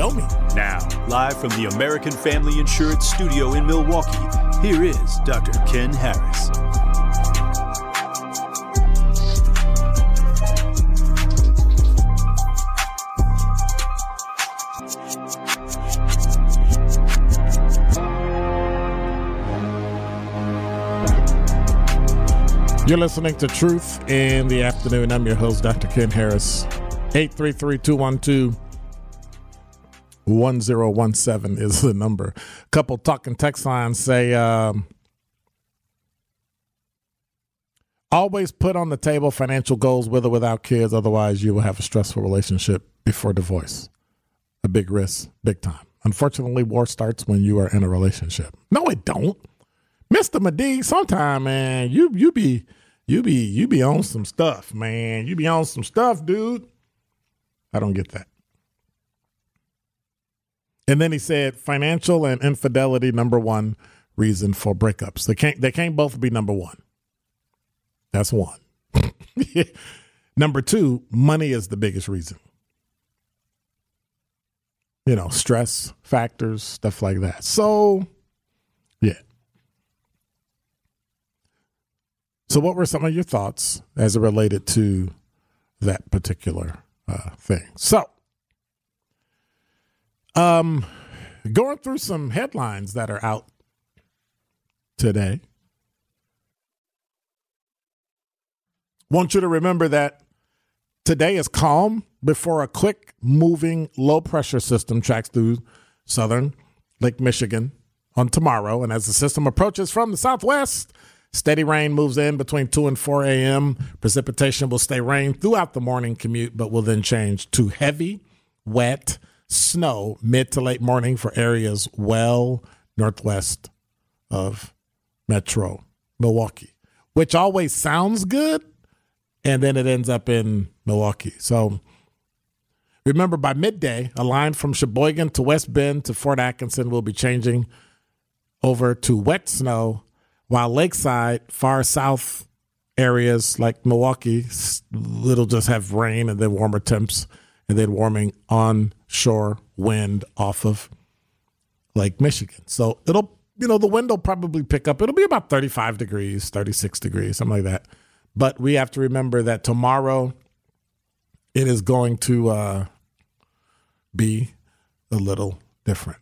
show me. Now, live from the American Family Insurance Studio in Milwaukee, here is Dr. Ken Harris. You're listening to Truth in the Afternoon. I'm your host, Dr. Ken Harris. 833 212 1017 is the number. A couple talking text lines say, um, always put on the table financial goals with or without kids. Otherwise, you will have a stressful relationship before divorce. A big risk, big time. Unfortunately, war starts when you are in a relationship. No, it don't. Mr. Medee, sometime, man, you you be you be you be on some stuff, man. You be on some stuff, dude. I don't get that. And then he said financial and infidelity number one reason for breakups. They can't they can't both be number one. That's one. number two, money is the biggest reason. You know, stress factors, stuff like that. So yeah. So, what were some of your thoughts as it related to that particular uh, thing? So, um, going through some headlines that are out today. Want you to remember that today is calm before a quick moving low pressure system tracks through southern Lake Michigan on tomorrow. And as the system approaches from the southwest, steady rain moves in between 2 and 4 a.m. Precipitation will stay rain throughout the morning commute, but will then change to heavy, wet snow mid to late morning for areas well northwest of Metro Milwaukee, which always sounds good. And then it ends up in Milwaukee. So remember, by midday, a line from Sheboygan to West Bend to Fort Atkinson will be changing over to wet snow, while lakeside, far south areas like Milwaukee, it'll just have rain and then warmer temps and then warming onshore wind off of Lake Michigan. So it'll, you know, the wind will probably pick up. It'll be about 35 degrees, 36 degrees, something like that. But we have to remember that tomorrow it is going to uh, be a little different.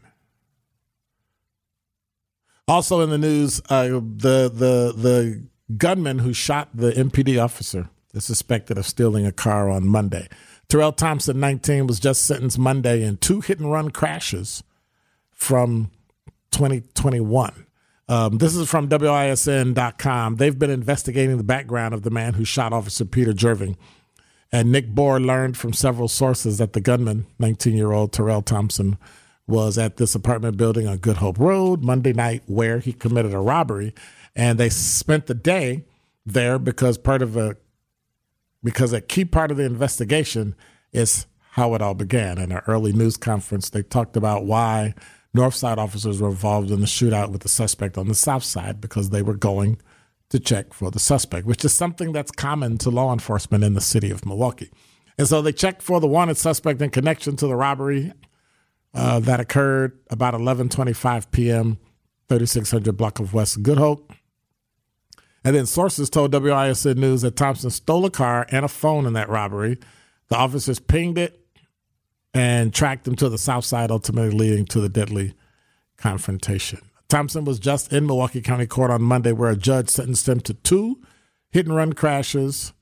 Also in the news, uh, the the the gunman who shot the MPD officer is suspected of stealing a car on Monday. Terrell Thompson, 19, was just sentenced Monday in two hit and run crashes from 2021. Um, this is from WISN.com. They've been investigating the background of the man who shot Officer Peter Jerving. And Nick Bohr learned from several sources that the gunman, 19 year old Terrell Thompson, was at this apartment building on Good Hope Road Monday night where he committed a robbery. And they spent the day there because part of a because a key part of the investigation is how it all began. In an early news conference, they talked about why North Side officers were involved in the shootout with the suspect on the South Side because they were going to check for the suspect, which is something that's common to law enforcement in the city of Milwaukee. And so they checked for the wanted suspect in connection to the robbery uh, that occurred about 11:25 p.m. 3600 block of West Good Hope. And then sources told WISN News that Thompson stole a car and a phone in that robbery. The officers pinged it and tracked him to the south side, ultimately leading to the deadly confrontation. Thompson was just in Milwaukee County Court on Monday, where a judge sentenced him to two hit and run crashes,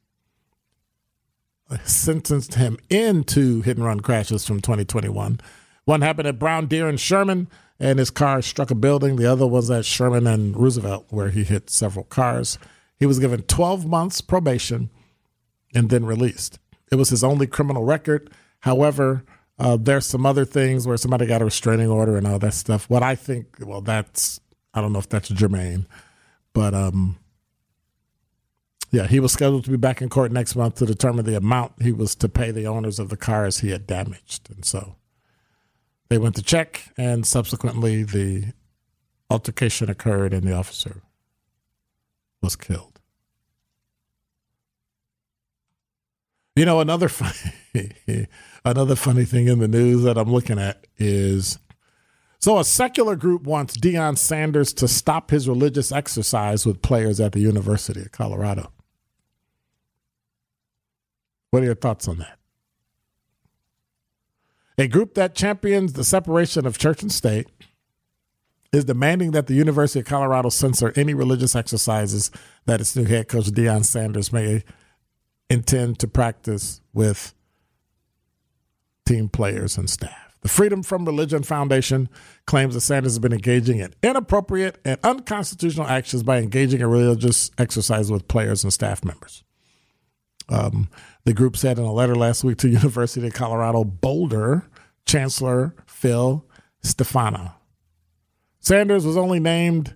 sentenced him into hit and run crashes from 2021. One happened at Brown Deer and Sherman, and his car struck a building. The other was at Sherman and Roosevelt, where he hit several cars. He was given 12 months probation and then released. It was his only criminal record. However, uh, there's some other things where somebody got a restraining order and all that stuff. What I think, well, that's I don't know if that's germane, but um, yeah, he was scheduled to be back in court next month to determine the amount he was to pay the owners of the cars he had damaged, and so they went to check, and subsequently the altercation occurred, and the officer was killed. You know, another funny, another funny thing in the news that I'm looking at is so a secular group wants Deion Sanders to stop his religious exercise with players at the University of Colorado. What are your thoughts on that? A group that champions the separation of church and state is demanding that the University of Colorado censor any religious exercises that its new head coach Deion Sanders may intend to practice with team players and staff. The Freedom from Religion Foundation claims that Sanders has been engaging in inappropriate and unconstitutional actions by engaging in religious exercise with players and staff members. Um, the group said in a letter last week to University of Colorado Boulder Chancellor Phil DiStefano. Sanders was only named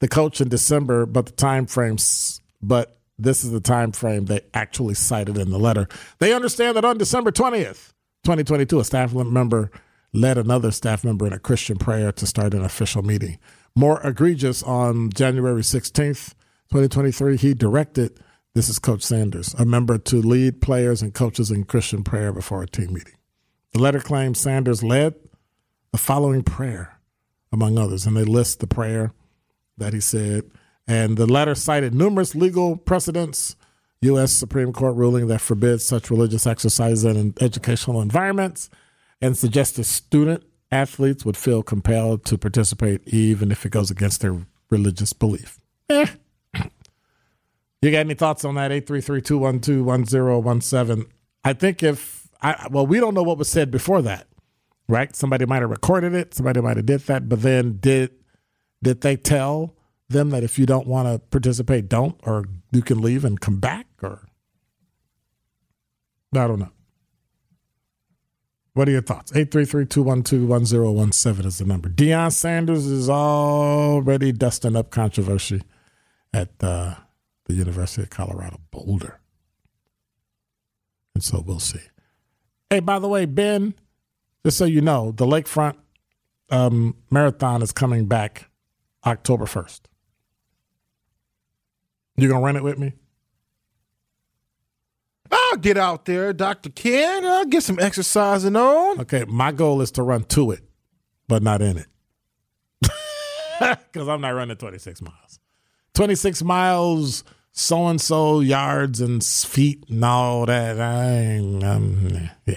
the coach in December, but the time frames, but this is the time frame they actually cited in the letter. They understand that on December 20th, 2022, a staff member led another staff member in a Christian prayer to start an official meeting. More egregious, on January 16th, 2023, he directed this is Coach Sanders, a member to lead players and coaches in Christian prayer before a team meeting. The letter claims Sanders led the following prayer, among others, and they list the prayer that he said. And the letter cited numerous legal precedents, U.S. Supreme Court ruling that forbids such religious exercises in educational environments, and suggested student athletes would feel compelled to participate even if it goes against their religious belief. Eh, you got any thoughts on that? 833-212-1017. I think if I well, we don't know what was said before that, right? Somebody might have recorded it, somebody might have did that, but then did did they tell them that if you don't want to participate, don't, or you can leave and come back, or I don't know. What are your thoughts? 833-212-1017 is the number. Deion Sanders is already dusting up controversy at uh, the University of Colorado Boulder. And so we'll see. Hey, by the way, Ben, just so you know, the Lakefront um, Marathon is coming back October 1st. You going to run it with me? I'll get out there, Dr. Ken. I'll get some exercising on. Okay, my goal is to run to it, but not in it. Because I'm not running 26 miles. 26 miles, so and so yards and feet and all that. I, um, yeah.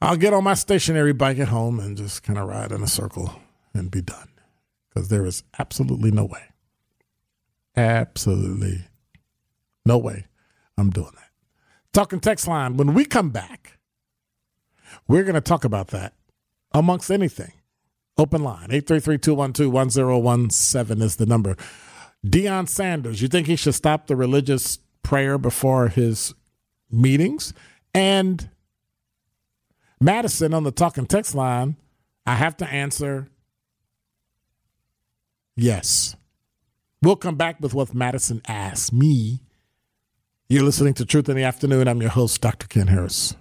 I'll get on my stationary bike at home and just kind of ride in a circle and be done. Because there is absolutely no way, absolutely no way I'm doing that. Talking text line. When we come back, we're going to talk about that amongst anything. Open line 833 212 1017 is the number. Deion Sanders, you think he should stop the religious prayer before his meetings? And Madison on the talking text line, I have to answer yes. We'll come back with what Madison asked me. You're listening to Truth in the Afternoon. I'm your host, Dr. Ken Harris.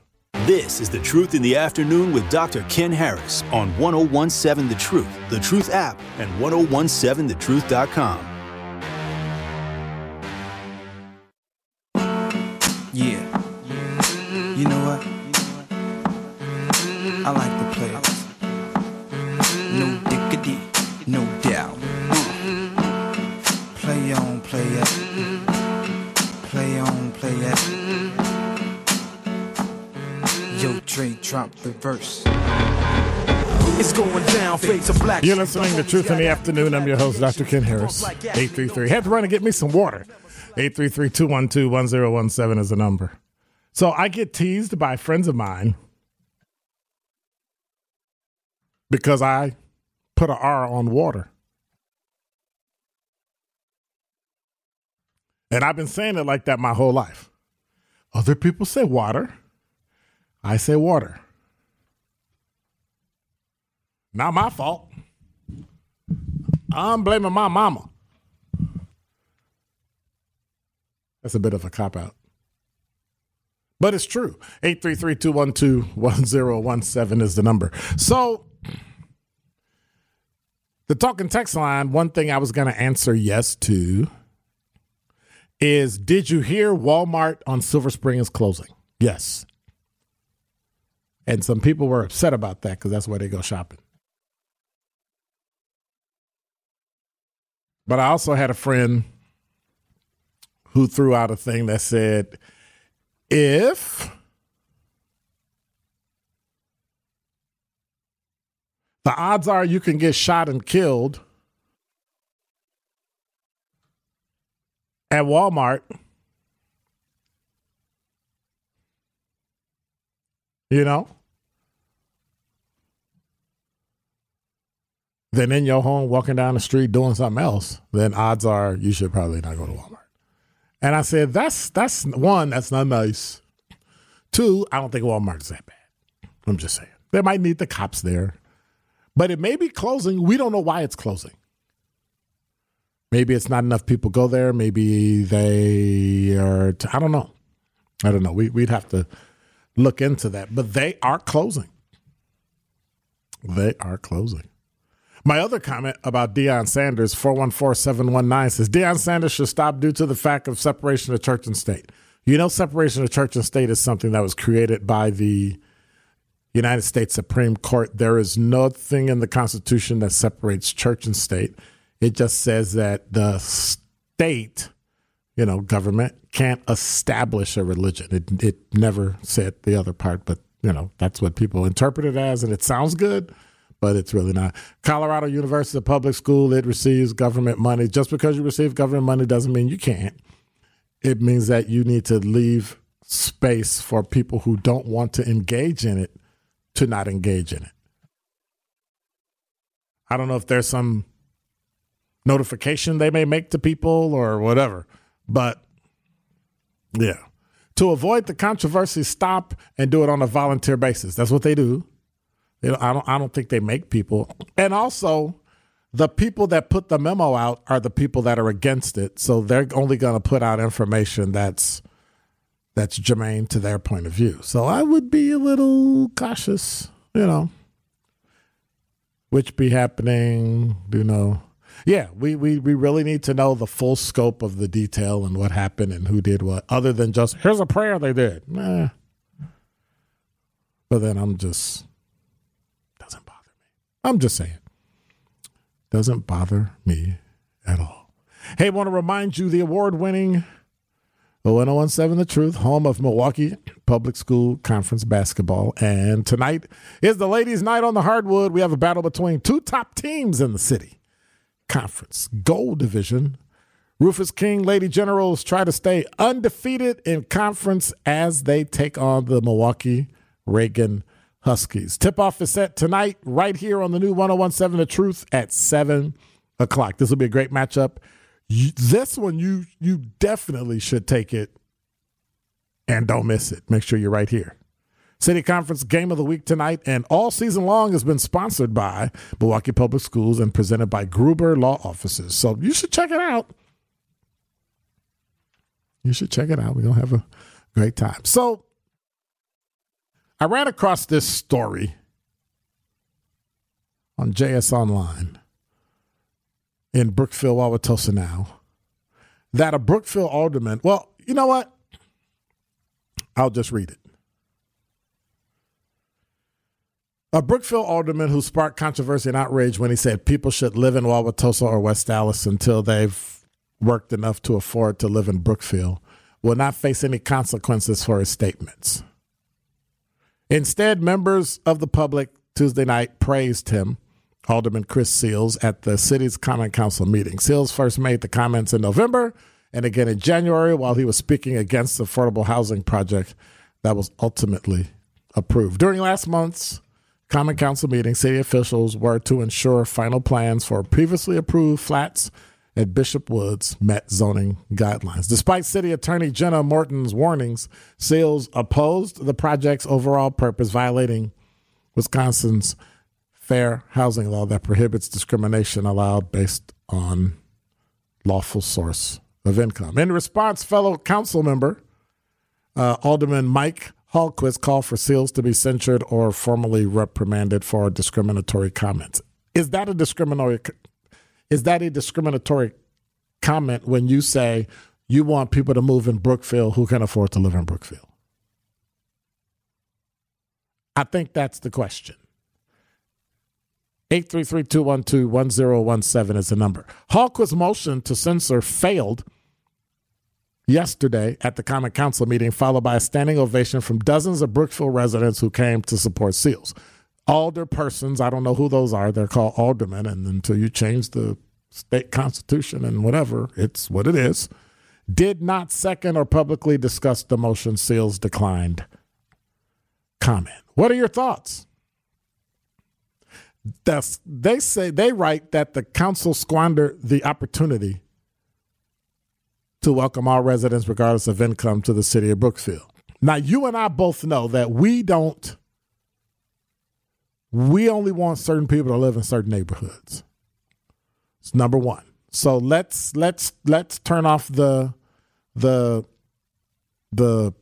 This is The Truth in the Afternoon with Dr. Ken Harris on 1017 The Truth, The Truth app, and 1017thetruth.com. I like to play it. No diggity, no doubt. Play on, play it. Play on, play it. Yo, Dre, drop the verse. It's going down, fades of black. You're listening to Truth in the Afternoon. I'm your host, Dr. Ken Harris. 833. Had to run and get me some water. 833 212 1017 is the number. So I get teased by friends of mine because I put an R on water. And I've been saying it like that my whole life. Other people say water. I say water. Not my fault. I'm blaming my mama. That's a bit of a cop out. But it's true. 833 212 1017 is the number. So, the talking text line, one thing I was going to answer yes to is Did you hear Walmart on Silver Spring is closing? Yes. And some people were upset about that because that's where they go shopping. But I also had a friend who threw out a thing that said, if the odds are you can get shot and killed at Walmart, you know, then in your home walking down the street doing something else, then odds are you should probably not go to Walmart. And I said, that's that's one, that's not nice. Two, I don't think Walmart's that bad. I'm just saying. They might need the cops there. But it may be closing. We don't know why it's closing. Maybe it's not enough people go there. Maybe they are, I don't know. I don't know. We, we'd have to look into that. But they are closing. They are closing. My other comment about Deion Sanders, 414719, says Deion Sanders should stop due to the fact of separation of church and state. You know, separation of church and state is something that was created by the United States Supreme Court. There is nothing in the Constitution that separates church and state. It just says that the state, you know, government can't establish a religion. It, it never said the other part, but, you know, that's what people interpret it as, and it sounds good but it's really not. Colorado University, a public school, it receives government money. Just because you receive government money doesn't mean you can't. It means that you need to leave space for people who don't want to engage in it to not engage in it. I don't know if there's some notification they may make to people or whatever, but yeah. To avoid the controversy, stop and do it on a volunteer basis. That's what they do. They don't, I don't. I don't think they make people. And also, the people that put the memo out are the people that are against it. So they're only going to put out information that's that's germane to their point of view. So I would be a little cautious. You know, which be happening. You know. Yeah, we, we, we really need to know the full scope of the detail and what happened and who did what, other than just here's a prayer they did. Nah. But then I'm just doesn't bother me. I'm just saying. Doesn't bother me at all. Hey, want to remind you the award winning 1017 The Truth, home of Milwaukee Public School Conference basketball. And tonight is the ladies' night on the hardwood. We have a battle between two top teams in the city. Conference Gold Division. Rufus King Lady Generals try to stay undefeated in conference as they take on the Milwaukee Reagan Huskies. Tip off is set tonight, right here on the new 1017 The Truth at 7 o'clock. This will be a great matchup. You, this one, you you definitely should take it and don't miss it. Make sure you're right here. City Conference Game of the Week tonight and all season long has been sponsored by Milwaukee Public Schools and presented by Gruber Law Offices. So you should check it out. You should check it out. We're going to have a great time. So I ran across this story on JS Online in Brookfield, Wauwatosa now that a Brookfield alderman, well, you know what? I'll just read it. A Brookfield alderman who sparked controversy and outrage when he said people should live in Wauwatosa or West Allis until they've worked enough to afford to live in Brookfield will not face any consequences for his statements. Instead, members of the public Tuesday night praised him, Alderman Chris Seals, at the city's Common Council meeting. Seals first made the comments in November and again in January while he was speaking against the affordable housing project that was ultimately approved. During last month's Common Council meeting, city officials were to ensure final plans for previously approved flats at Bishop Woods met zoning guidelines. Despite City Attorney Jenna Morton's warnings, Seals opposed the project's overall purpose, violating Wisconsin's fair housing law that prohibits discrimination allowed based on lawful source of income. In response, fellow council member uh, Alderman Mike Hallquist called for Seals to be censured or formally reprimanded for discriminatory comments. Is that a discriminatory? Is that a discriminatory comment when you say you want people to move in Brookfield who can afford to live in Brookfield? I think that's the question. 833-212-1017 is the number. Hallquist's motion to censor failed yesterday at the Common Council meeting, followed by a standing ovation from dozens of Brookfield residents who came to support SEALs. Alder persons, I don't know who those are, they're called aldermen, and until you change the state constitution and whatever, it's what it is, did not second or publicly discuss the motion Seals declined comment. What are your thoughts? That's, they say they write that the council squandered the opportunity to welcome all residents, regardless of income, to the city of Brookfield. Now, you and I both know that we don't, we only want certain people to live in certain neighborhoods. It's number one. So let's let's let's turn off the the the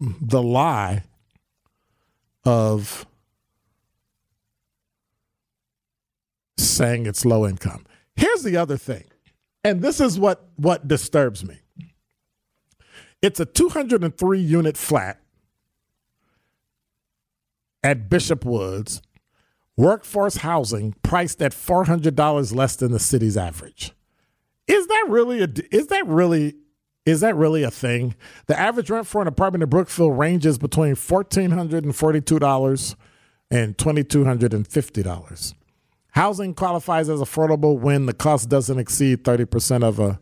the lie of saying it's low income. Here's the other thing. And this is what what disturbs me. It's a 203 unit flat at Bishop Woods, workforce housing priced at $400 less than the city's average. Is that really a is that really is that really a thing? The average rent for an apartment in Brookfield ranges between $1,442 and $2,250. Housing qualifies as affordable when the cost doesn't exceed 30% of a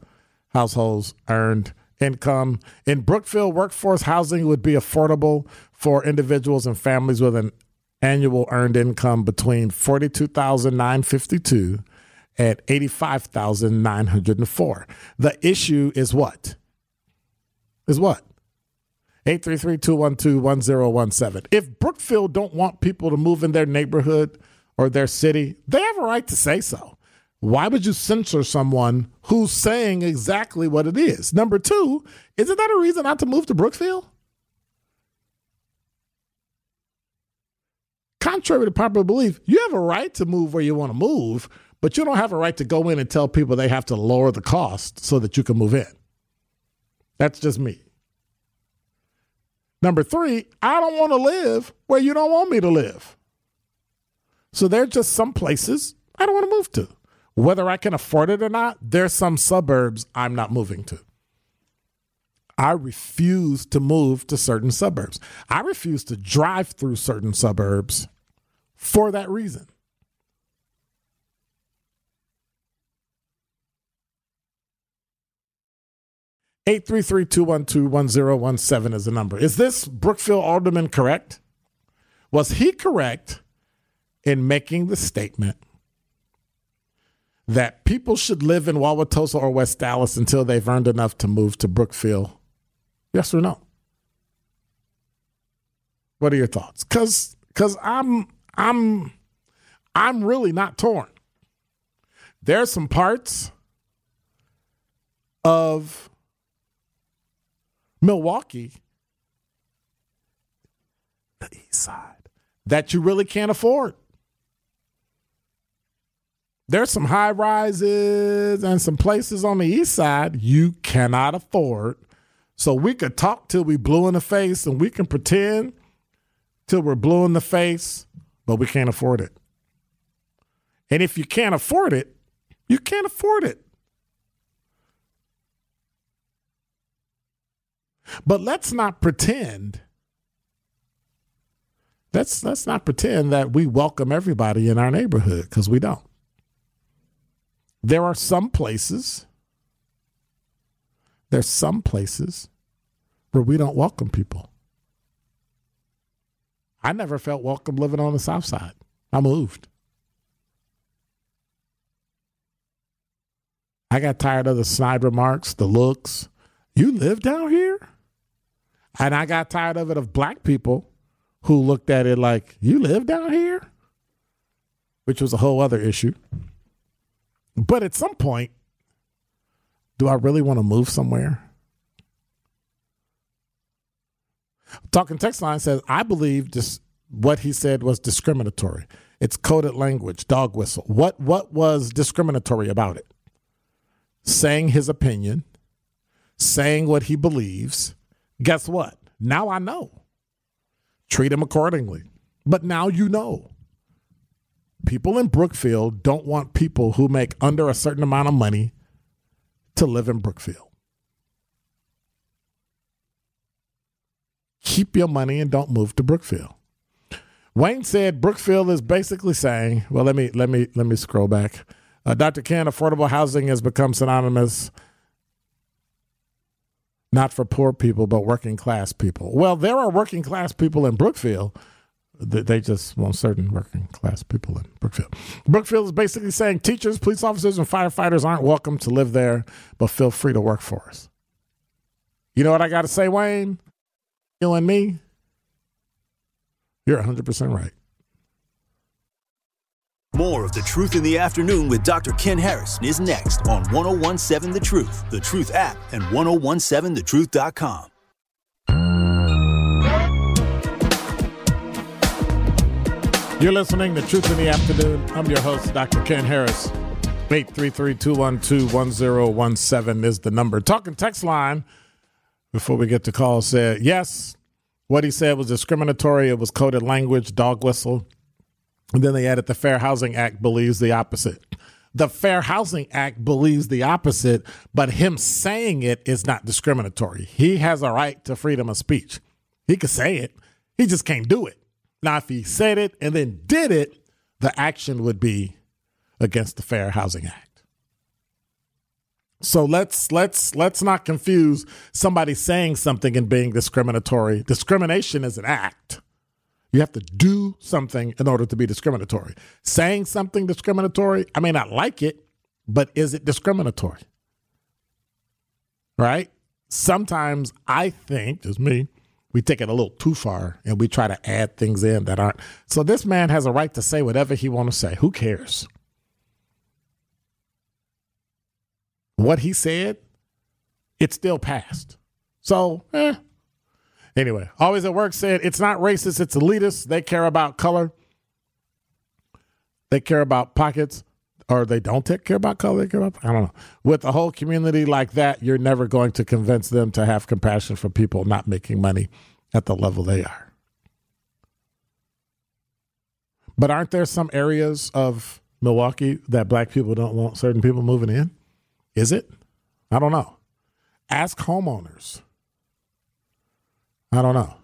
household's earned income. In Brookfield, workforce housing would be affordable for individuals and families with an annual earned income between 42,952 and 85,904. The issue is what? Is what? 833-212-1017. If Brookfield don't want people to move in their neighborhood or their city, they have a right to say so. Why would you censor someone who's saying exactly what it is? Number two, isn't that a reason not to move to Brookfield? Contrary to popular belief, you have a right to move where you want to move, but you don't have a right to go in and tell people they have to lower the cost so that you can move in. That's just me. Number three, I don't want to live where you don't want me to live. So there are just some places I don't want to move to. Whether I can afford it or not, there's some suburbs I'm not moving to. I refuse to move to certain suburbs. I refuse to drive through certain suburbs for that reason. Eight three three two one two one zero one seven is the number. Is this Brookfield Alderman correct? Was he correct in making the statement that people should live in Wauwatosa or West Allis until they've earned enough to move to Brookfield? Yes or no? What are your thoughts? Cuz cuz I'm I'm I'm really not torn. There are some parts of Milwaukee the east side that you really can't afford there's some high rises and some places on the east side you cannot afford. So we could talk till we blue in the face and we can pretend till we're blue in the face, but we can't afford it. And if you can't afford it, you can't afford it. But let's not pretend. Let's let's not pretend that we welcome everybody in our neighborhood because we don't. There are some places. There's some places where we don't welcome people. I never felt welcome living on the south side. I moved. I got tired of the snide remarks, the looks. You live down here? And I got tired of it of black people who looked at it like, you live down here? Which was a whole other issue. But at some point, do I really want to move somewhere? Talking text line says, I believe this what he said was discriminatory. It's coded language, dog whistle. What what was discriminatory about it? Saying his opinion, saying what he believes. Guess what? Now I know. Treat him accordingly. But now you know. People in Brookfield don't want people who make under a certain amount of money to live in Brookfield. Keep your money and don't move to Brookfield. Wayne said Brookfield is basically saying, well, let me let me let me scroll back. Uh, Dr. Ken, affordable housing has become synonymous not for poor people, but working class people. Well, there are working class people in Brookfield. They just want certain working class people in Brookfield. Brookfield is basically saying teachers, police officers, and firefighters aren't welcome to live there, but feel free to work for us. You know what I got to say, Wayne? You and me? You're 100% right. More of The Truth in the Afternoon with Dr. Ken Harris is next on 1017 The Truth, The Truth app, and 1017thetruth.com. You're listening to Truth in the Afternoon. I'm your host, Dr. Ken Harris. 833-212-1017 is the number. Talking text line before we get to call said, yes, what he said was discriminatory. It was coded language, dog whistle. And then they added the Fair Housing Act believes the opposite. The Fair Housing Act believes the opposite, but him saying it is not discriminatory. He has a right to freedom of speech. He could say it, he just can't do it. Now, if he said it and then did it, the action would be against the Fair Housing Act. So let's let's let's not confuse somebody saying something and being discriminatory. Discrimination is an act. You have to do something in order to be discriminatory. Saying something discriminatory, I may not like it, but is it discriminatory? Right? Sometimes I think, just me, we take it a little too far and we try to add things in that aren't. So this man has a right to say whatever he want to say. Who cares? What he said, it still passed. So, eh. Anyway, always at work said it's not racist, it's elitist. They care about color. They care about pockets, or they don't take care about color. They care about, I don't know. With a whole community like that, you're never going to convince them to have compassion for people not making money at the level they are. But aren't there some areas of Milwaukee that black people don't want certain people moving in? Is it? I don't know. Ask homeowners. I don't know.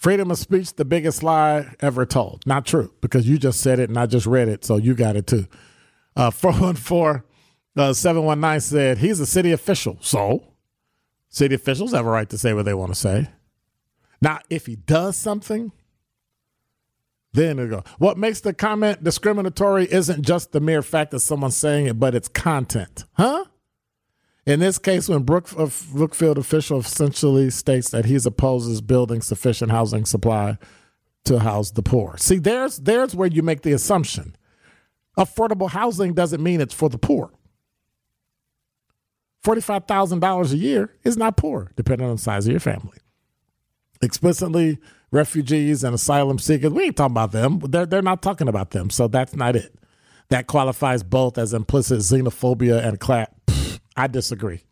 Freedom of speech, the biggest lie ever told. Not true, because you just said it and I just read it, so you got it too. Uh, 414 uh, 719 said, he's a city official. So, city officials have a right to say what they want to say. Now, if he does something, then they go. What makes the comment discriminatory isn't just the mere fact that someone's saying it, but its content. Huh? In this case, when Brook, uh, Brookfield official essentially states that he opposes building sufficient housing supply to house the poor. See, there's there's where you make the assumption. Affordable housing doesn't mean it's for the poor. Forty-five thousand dollars a year is not poor, depending on the size of your family. Explicitly, refugees and asylum seekers, we ain't talking about them. They're they're not talking about them, so that's not it. That qualifies both as implicit xenophobia and class I disagree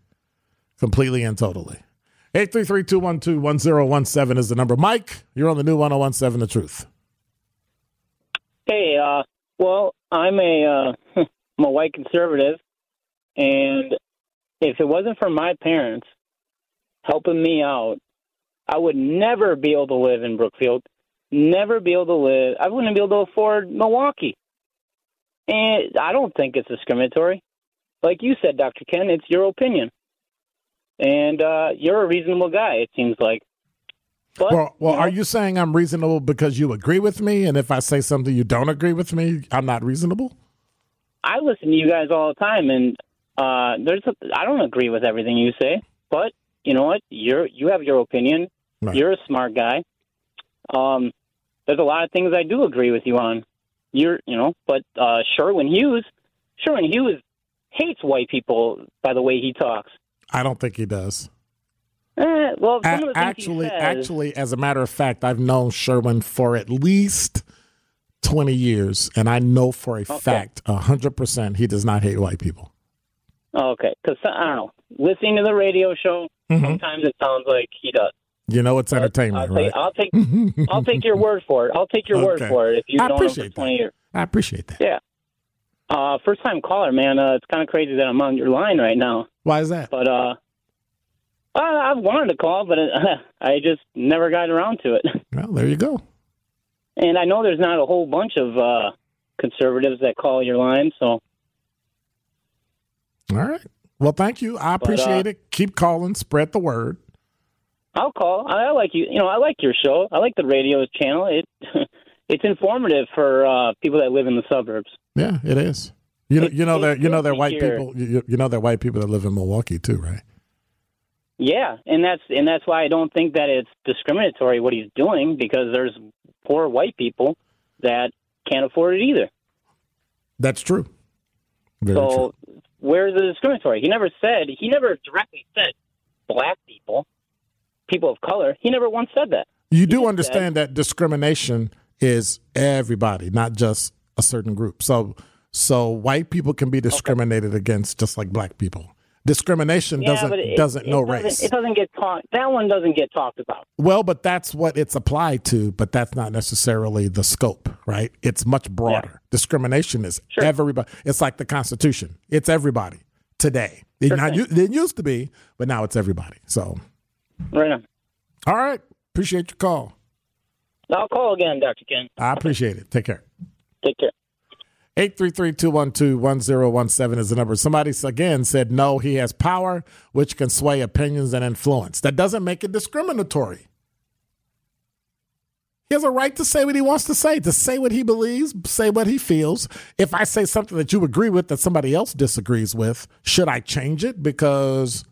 completely and totally. 833 212 1017 is the number. Mike, you're on the new 1017 The Truth. Hey, uh, well, I'm a uh, I'm a white conservative, and if it wasn't for my parents helping me out, I would never be able to live in Brookfield. Never be able to live. I wouldn't be able to afford Milwaukee. And I don't think it's discriminatory. Like you said, Dr. Ken, it's your opinion. And uh, you're a reasonable guy, it seems like. But, Well, well, you know, are you saying I'm reasonable because you agree with me, and if I say something you don't agree with me, I'm not reasonable? I listen to you guys all the time, and uh, there's a, I don't agree with everything you say, but you know what? You're you have your opinion. Right. You're a smart guy. Um, there's a lot of things I do agree with you on. You're you know, but uh, Sherwin Hughes, Sherwin Hughes hates white people by the way he talks. I don't think he does. Eh, well, A- actually, says, actually, as a matter of fact, I've known Sherwin for at least twenty years, and I know for a fact, hundred percent, he does not hate white people. okay, because I don't know, listening to the radio show, Mm-hmm. sometimes it sounds like he does. You know, it's I'll entertainment, take, right? I'll take I'll take your word for it. I'll take your word for it if you've I known him for appreciate that. years. I appreciate that. Yeah. Uh, first time caller, man. Uh, it's kind of crazy that I'm on your line right now. Why is that? But uh, uh I've wanted to call, but uh, I just never got around to it. Well, there you go. And I know there's not a whole bunch of uh, conservatives that call your line, so All right. Well, thank you. I appreciate uh, it. Keep calling. Spread the word. I'll call. I, I like you. You know, I like your show. I like the radio channel. It it's informative for uh, people that live in the suburbs. Yeah, it is. You know, you know, there, you know, are white people. You, you know, are white people that live in Milwaukee too, right? Yeah, and that's and that's why I don't think that it's discriminatory what he's doing because there's poor white people that can't afford it either. That's true. Very true. So where's the discriminatory? He never said he never directly said black people, people of color. He never once said that. You do understand that discrimination is everybody, not just a certain group. So, so white people can be discriminated against just like black people. Discrimination Yeah, doesn't it, doesn't it know doesn't, race. It doesn't get talked. That one doesn't get talked about. Well, but that's what it's applied to, but that's not necessarily the scope, right? It's much broader. Discrimination is Sure. everybody. It's like the Constitution. It's everybody today. It, Sure not, it used to be, but now it's everybody. So, Right on. all right. Appreciate your call. I'll call again, Dr. Ken. I appreciate it. Take care. Take care. 833-212-1017 is the number. Somebody again said no, he has power which can sway opinions and influence. That doesn't make it discriminatory. He has a right to say what he wants to say, to say what he believes, say what he feels. If I say something that you agree with that somebody else disagrees with, should I change it because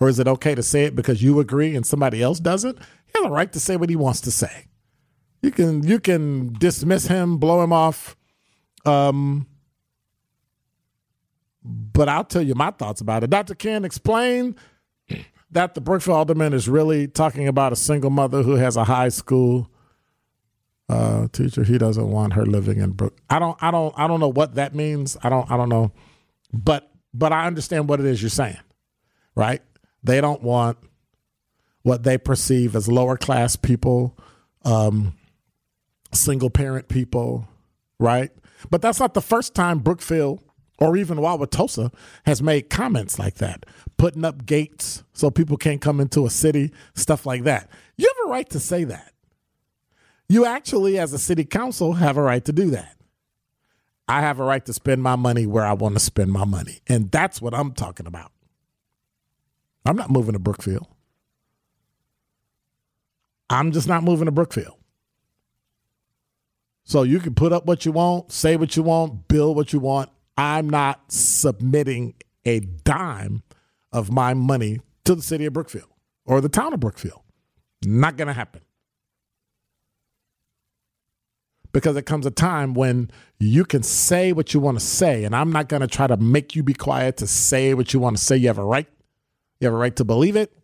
or is it okay to say it because you agree and somebody else doesn't? He has a right to say what he wants to say. You can you can dismiss him, blow him off, um, but I'll tell you my thoughts about it. Dr. Ken, explained that the Brookfield Alderman is really talking about a single mother who has a high school uh, teacher. He doesn't want her living in Brook. I don't. I don't. I don't know what that means. I don't. I don't know. But but I understand what it is you're saying, right? They don't want what they perceive as lower class people, um, single parent people, right? But that's not the first time Brookfield or even Wauwatosa has made comments like that, putting up gates so people can't come into a city, stuff like that. You have a right to say that. You actually, as a city council, have a right to do that. I have a right to spend my money where I want to spend my money. And that's what I'm talking about. I'm not moving to Brookfield. I'm just not moving to Brookfield. So you can put up what you want, say what you want, build what you want. I'm not submitting a dime of my money to the city of Brookfield or the town of Brookfield. Not going to happen. Because it comes a time when you can say what you want to say, and I'm not going to try to make you be quiet to say what you want to say. You have a right. You have a right to believe it,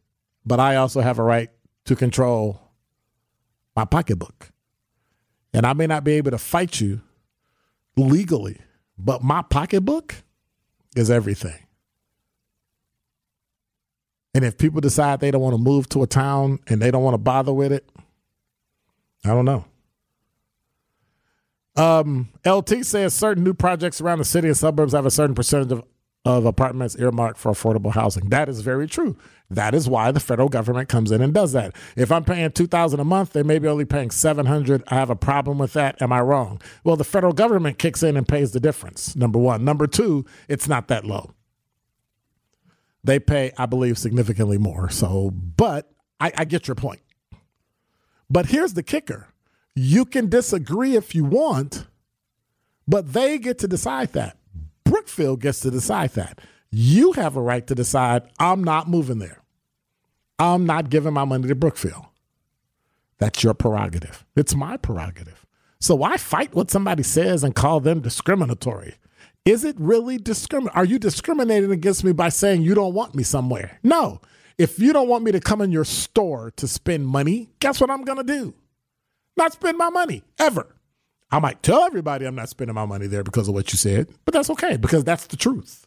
but I also have a right to control my pocketbook. And I may not be able to fight you legally, but my pocketbook is everything. And if people decide they don't want to move to a town and they don't want to bother with it, I don't know. Um, LT says certain new projects around the city and suburbs have a certain percentage of, of apartments earmarked for affordable housing. That is very true. That is why the federal government comes in and does that. If I'm paying two thousand a month, they may be only paying seven hundred. I have a problem with that. Am I wrong? Well, the federal government kicks in and pays the difference. Number one. Number two, it's not that low. They pay, I believe, significantly more. So, but I, I get your point. But here's the kicker you can disagree if you want, but they get to decide that. Brookfield gets to decide that. You have a right to decide, I'm not moving there. I'm not giving my money to Brookfield. That's your prerogative. It's my prerogative. So why fight what somebody says and call them discriminatory? Is it really discriminate? Are you discriminating against me by saying you don't want me somewhere? No. If you don't want me to come in your store to spend money, guess what I'm going to do? Not spend my money ever. I might tell everybody I'm not spending my money there because of what you said, but that's okay because that's the truth.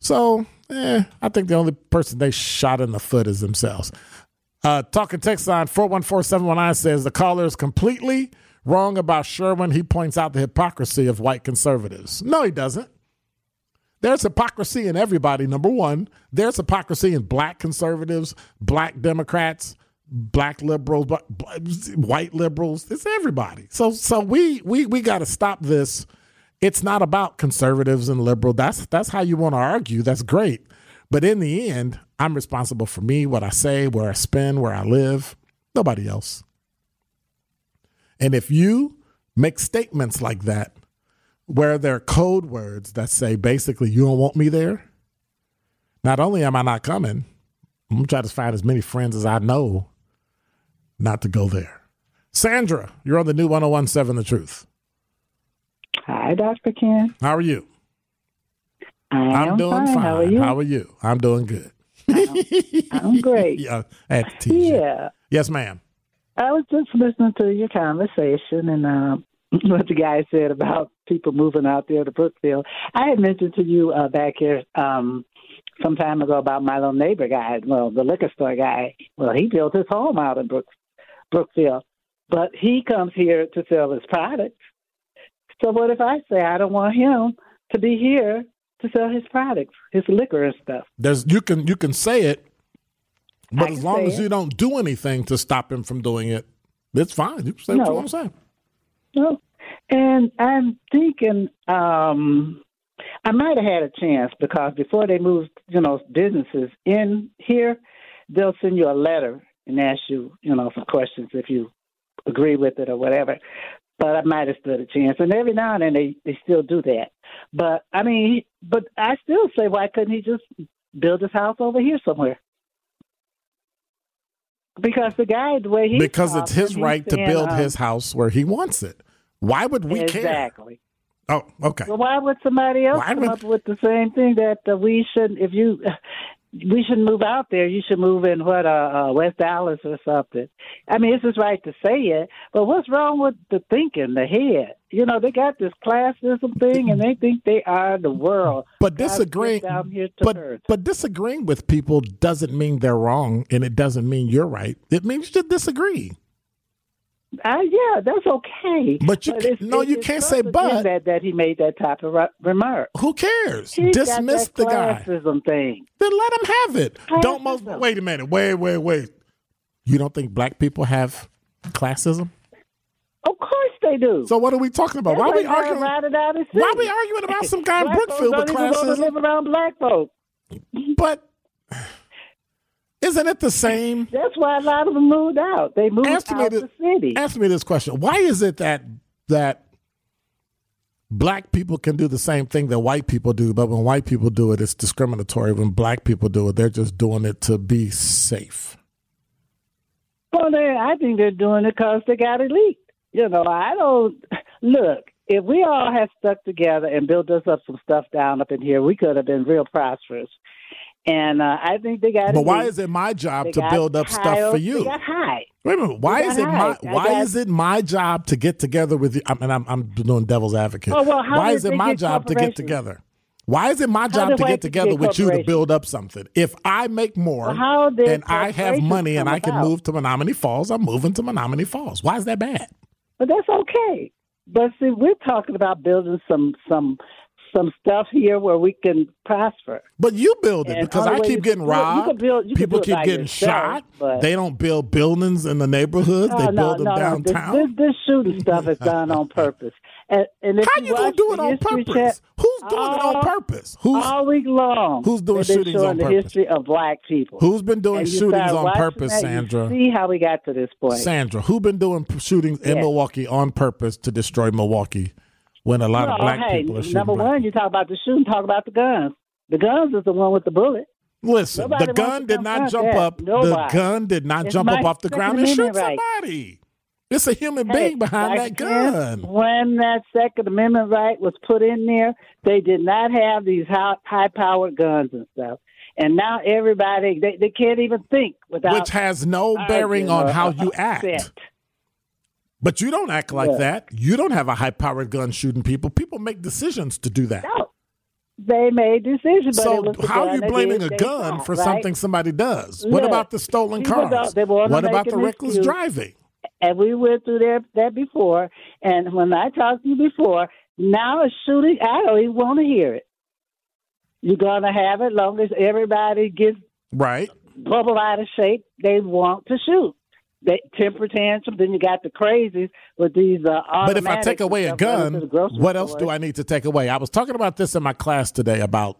So, eh, I think the only person they shot in the foot is themselves. Uh, talking text line 414719 says the caller is completely wrong about Sherwin. He points out the hypocrisy of white conservatives. No, he doesn't. There's hypocrisy in everybody, number one. There's hypocrisy in black conservatives, black Democrats, black liberals, white liberals. It's everybody. So so we we we got to stop this. It's not about conservatives and liberal. That's that's how you want to argue. That's great. But in the end, I'm responsible for me, what I say, where I spend, where I live. Nobody else. And if you make statements like that, where there are code words that say basically, you don't want me there, not only am I not coming, I'm to try to find as many friends as I know not to go there. Sandra, you're on the new 1017 The Truth. Hi, Dr. Ken. How are you? I am doing fine. fine. How are you? How are you? I'm doing good. I'm, I'm great. yeah, I. Yeah. Yes, ma'am. I was just listening to your conversation and um, what the guy said about people moving out there to Brookfield. I had mentioned to you uh, back here um, some time ago about my little neighbor guy, well, the liquor store guy. Well, he built his home out in Brook, Brookfield, but he comes here to sell his products. So what if I say I don't want him to be here to sell his products, his liquor and stuff? There's you can you can say it, but I as long as it. you don't do anything to stop him from doing it, it's fine. You can say what you No. want to say. No. And I'm thinking um I might have had a chance because before they moved, you know, businesses in here, they'll send you a letter and ask you, you know, some questions if you agree with it or whatever. But I might have stood a chance. And every now and then they, they still do that. But I mean, but I still say, why couldn't he just build his house over here somewhere? Because the guy, the way he because it's his right to build um, his house where he wants it. Why would we care? exactly. Oh, okay. Well, why would somebody else Why come would- up with the same thing that uh, we shouldn't? If you, we should move out there. You should move in what, uh, uh, West Allis or something. I mean, it's his right to say it, but what's wrong with the thinking, the head? You know, they got this classism thing, and they think they are the world. But God's disagreeing, down here to but earth. but disagreeing with people doesn't mean they're wrong, and it doesn't mean you're right. It means you disagree. Uh, yeah, that's okay. But you it's- ca- no, you it's can't say but. that that he made that type of re- remark. Who cares? He Dismiss the guy. classism thing. Then let him have it. Don't most. Wait a minute. Wait, wait, wait. You don't think black people have classism? Of course they do. So what are we talking about? Why are we arguing? they're riding out of Why are we arguing about some guy in Brookfield with don't even want to classism? live around black folks. But isn't it the same? That's why a lot of them moved out. They moved Answer out this. the city. Ask me this question: Why is it that that black people can do the same thing that white people do, but when white people do it, it's discriminatory. When black people do it, they're just doing it to be safe. Well, they, I think they're doing it because they got elite. You know, I don't look. If we all had stuck together and built us up some stuff down up in here, we could have been real prosperous. And uh, I think they got. But why is it my job They to build up stuff for you? got high. Wait a minute. Why is it my high. I Why got- is it my job to get together with you? I mean, I'm I'm doing devil's advocate. Oh, well, how why is it my job to get together? Why is it my job to get together get with you to build up something? If I make more Well, and I have money and I can about? move to Menomonee Falls, I'm moving to Menomonee Falls. Why is that bad? But that's okay. But see, we're talking about building some some some stuff here where we can prosper. But you build it And because I keep getting you robbed. can build- you People keep getting yourself, shot. They don't build buildings in the neighborhoods. they Oh, build them no, downtown. This, this, this shooting stuff is done on purpose. And, and if How you you gonna do it on purpose? Chat, Who's doing it on purpose? Who's all week long. who's doing shootings on the purpose? history of black people. who's been doing shootings on purpose, that, you Sandra? See how we got to this point. Sandra, who been doing shootings in Milwaukee on purpose to destroy Milwaukee when a lot of black hey, people are shooting? number black one, you talk about the shooting, talk about the guns. The guns is the one with the bullet. Listen, Nobody the gun did not jump that. up. The gun did not It's jump up off the ground and shoot right. somebody. It's a human Hey, being behind that like this, gun. When that Second Amendment right was put in there, they did not have these high, high-powered guns and stuff. And now everybody they, they can't even think without Which has no bearing on how you act. But you don't act like Yeah. that. You don't have a high powered gun shooting people. People make decisions to do that. No, they made decisions. So how are you blaming a gun for right? something somebody does? What about the stolen cars? don't- they wanna What about the reckless excuse. driving? and we went through that that before. And when I talked to you before, now a shooting, I don't even want to hear it. You're gonna have it long as everybody gets Right. bubble out of shape. They want to shoot. They temper tantrum. Then you got the crazies with these. Uh, But if I take away a and stuff running gun, to the grocery what else store. do I need to take away? I was talking about this in my class today about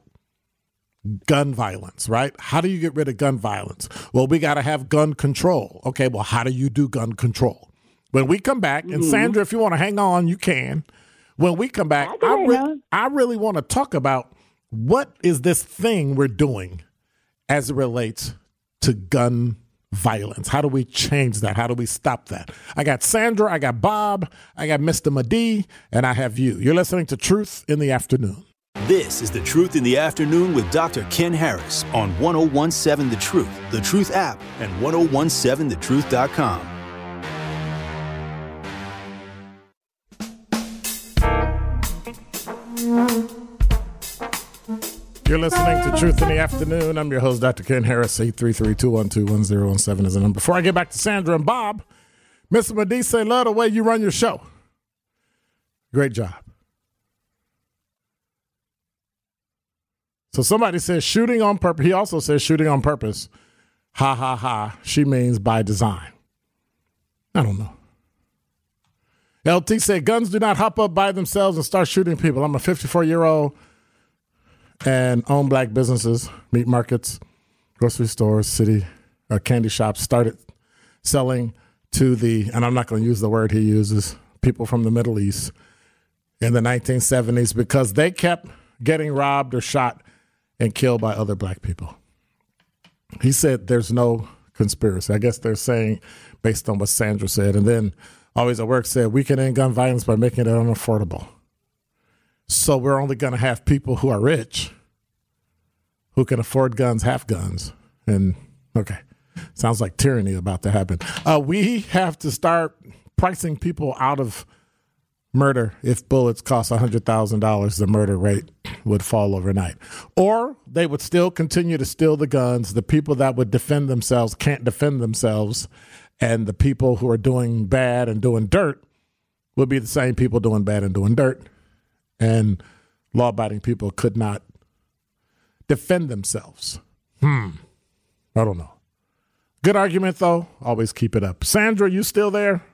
gun violence, right? How do you get rid of gun violence? Well, we got to have gun control. Okay, well, how do you do gun control? When we come back, and Sandra, if you want to hang on, you can. When we come back, I I, re- I really want to talk about what is this thing we're doing as it relates to gun violence. How do we change that? How do we stop that? I got Sandra, I got Bob, I got Mr. Madi, and I have you. You're listening to Truth in the Afternoon. This is The Truth in the Afternoon with Dr. Ken Harris on 1017 The Truth, The Truth app, and 1017thetruth.com. You're listening to Truth in the Afternoon. I'm your host, Dr. Ken Harris. 833-212-1017 is the number. Before I get back to Sandra and Bob, Mr. Say, love the way you run your show. Great job. So somebody says shooting on purpose. He also says shooting on purpose. Ha ha ha. She means by design. I don't know. LT said guns do not hop up by themselves and start shooting people. I'm a 54 year old and own black businesses, meat markets, grocery stores, city, uh, candy shops. Started selling to the, and I'm not going to use the word he uses, people from the Middle East in the 1970s because they kept getting robbed or shot and killed by other black people. He said there's no conspiracy. I guess they're saying based on what Sandra said. And then Always at Work said we can end gun violence by making it unaffordable. So we're only going to have people who are rich who can afford guns have guns. And okay, sounds like tyranny about to happen. Uh, we have to start pricing people out of murder if bullets cost $100,000 the murder rate would fall overnight or they would still continue to steal the guns the people that would defend themselves can't defend themselves and the people who are doing bad and doing dirt would be the same people doing bad and doing dirt and law-abiding people could not defend themselves. Hmm. I don't know. Good argument though. Always keep it up. Sandra you still there?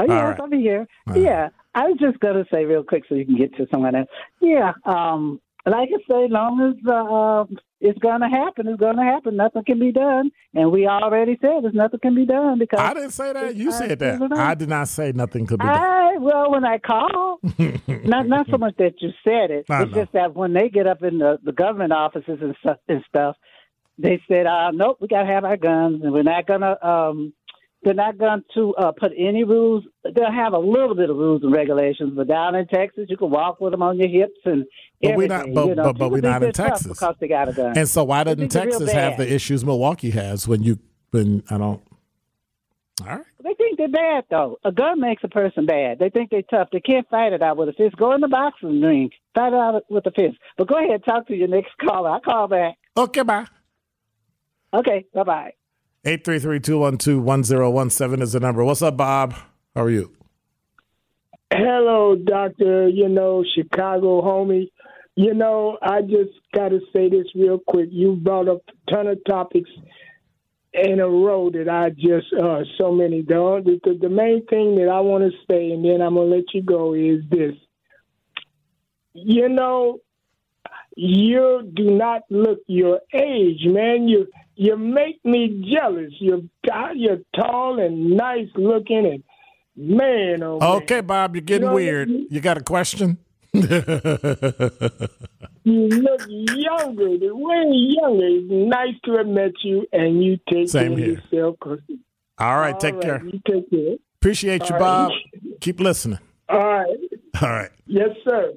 Oh, yes, right. I'll be here. Yeah, I was just going to say real quick so you can get to someone else. Yeah, um, like I say, long as uh, um, it's going to happen, it's going to happen. Nothing can be done, and we already said there's nothing can be done because I didn't say that. You said that. I did not say nothing could be done. I well, when I call, not not so much that you said it. I it's know. just that when they get up in the, the government offices and stuff, and stuff, they said, uh, "Nope, we got to have our guns, and we're not gonna." Um, they're not going to uh, put any rules. They'll have a little bit of rules and regulations, but down in Texas, you can walk with them on your hips and But everything. not- but- you know, but- but we're not in Texas. because they got a gun. And so why doesn't think they're real Texas have the issues Milwaukee has when you when I don't All right. They think they're bad though. A gun makes a person bad. They think they're tough. They can't fight it out with a fist. Go in the boxing ring, fight it out with a fist. But go ahead, talk to your next caller. I call back. Okay, bye. Okay, bye bye. 833-212-1017 is the number. What's up, Bob? How are you? Hello, Doctor. You know, Chicago homie. You know, I just got to say this real quick. You brought up a ton of topics in a row that I just, uh, so many don't. The main thing that I want to say, and then I'm going to let you go, is this. You know, you do not look your age, man. You you make me jealous. You're you're tall and nice looking, and man, oh Okay, man. Bob, you're getting You know, weird. you- You got a question? You look younger, way younger. It's nice to have met you, and you take Same care here. of yourself. All right, All take right, care. You take care. Appreciate you, All Bob. right. Keep listening. All right. All right. Yes, sir.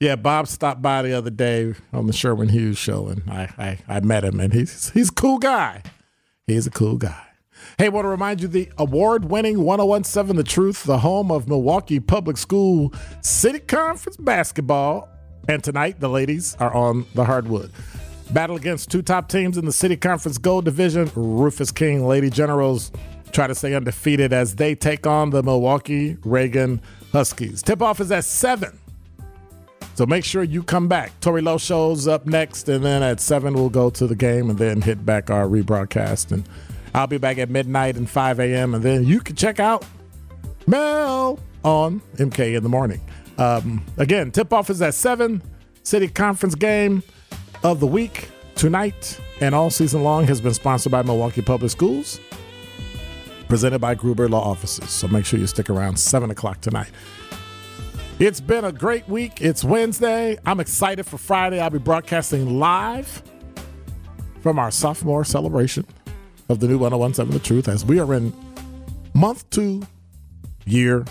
Yeah, Bob stopped by the other day on the Sherwin Hughes show, and I, I, I met him, and he's he's a cool guy. He's a cool guy. Hey, want to remind you the award-winning 1017 The Truth, the home of Milwaukee Public School City Conference basketball, and tonight the ladies are on the hardwood. Battle against two top teams in the City Conference Gold Division. Rufus King Lady Generals try to stay undefeated as they take on the Milwaukee Reagan Huskies. Tip-off is at seven. So make sure you come back. Tori Lowe shows up next, and then at 7, we'll go to the game and then hit back our rebroadcast. And I'll be back at midnight and 5 a.m. And then you can check out Mel on MK in the morning. Um, again, tip off is at 7. City Conference game of the week tonight and all season long has been sponsored by Milwaukee Public Schools, presented by Gruber Law Offices. So make sure you stick around 7 o'clock tonight. It's been a great week. It's Wednesday. I'm excited for Friday. I'll be broadcasting live from our sophomore celebration of the new 1017 The Truth as we are in month two, year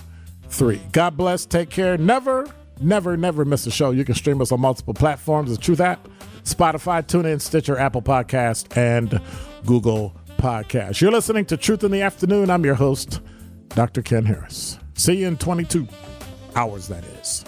three. God bless. Take care. Never, never, never miss a show. You can stream us on multiple platforms the Truth app, Spotify, TuneIn, Stitcher, Apple Podcast, and Google Podcast. You're listening to Truth in the Afternoon. I'm your host, Dr. Ken Harris. See you in 22 hours, that is.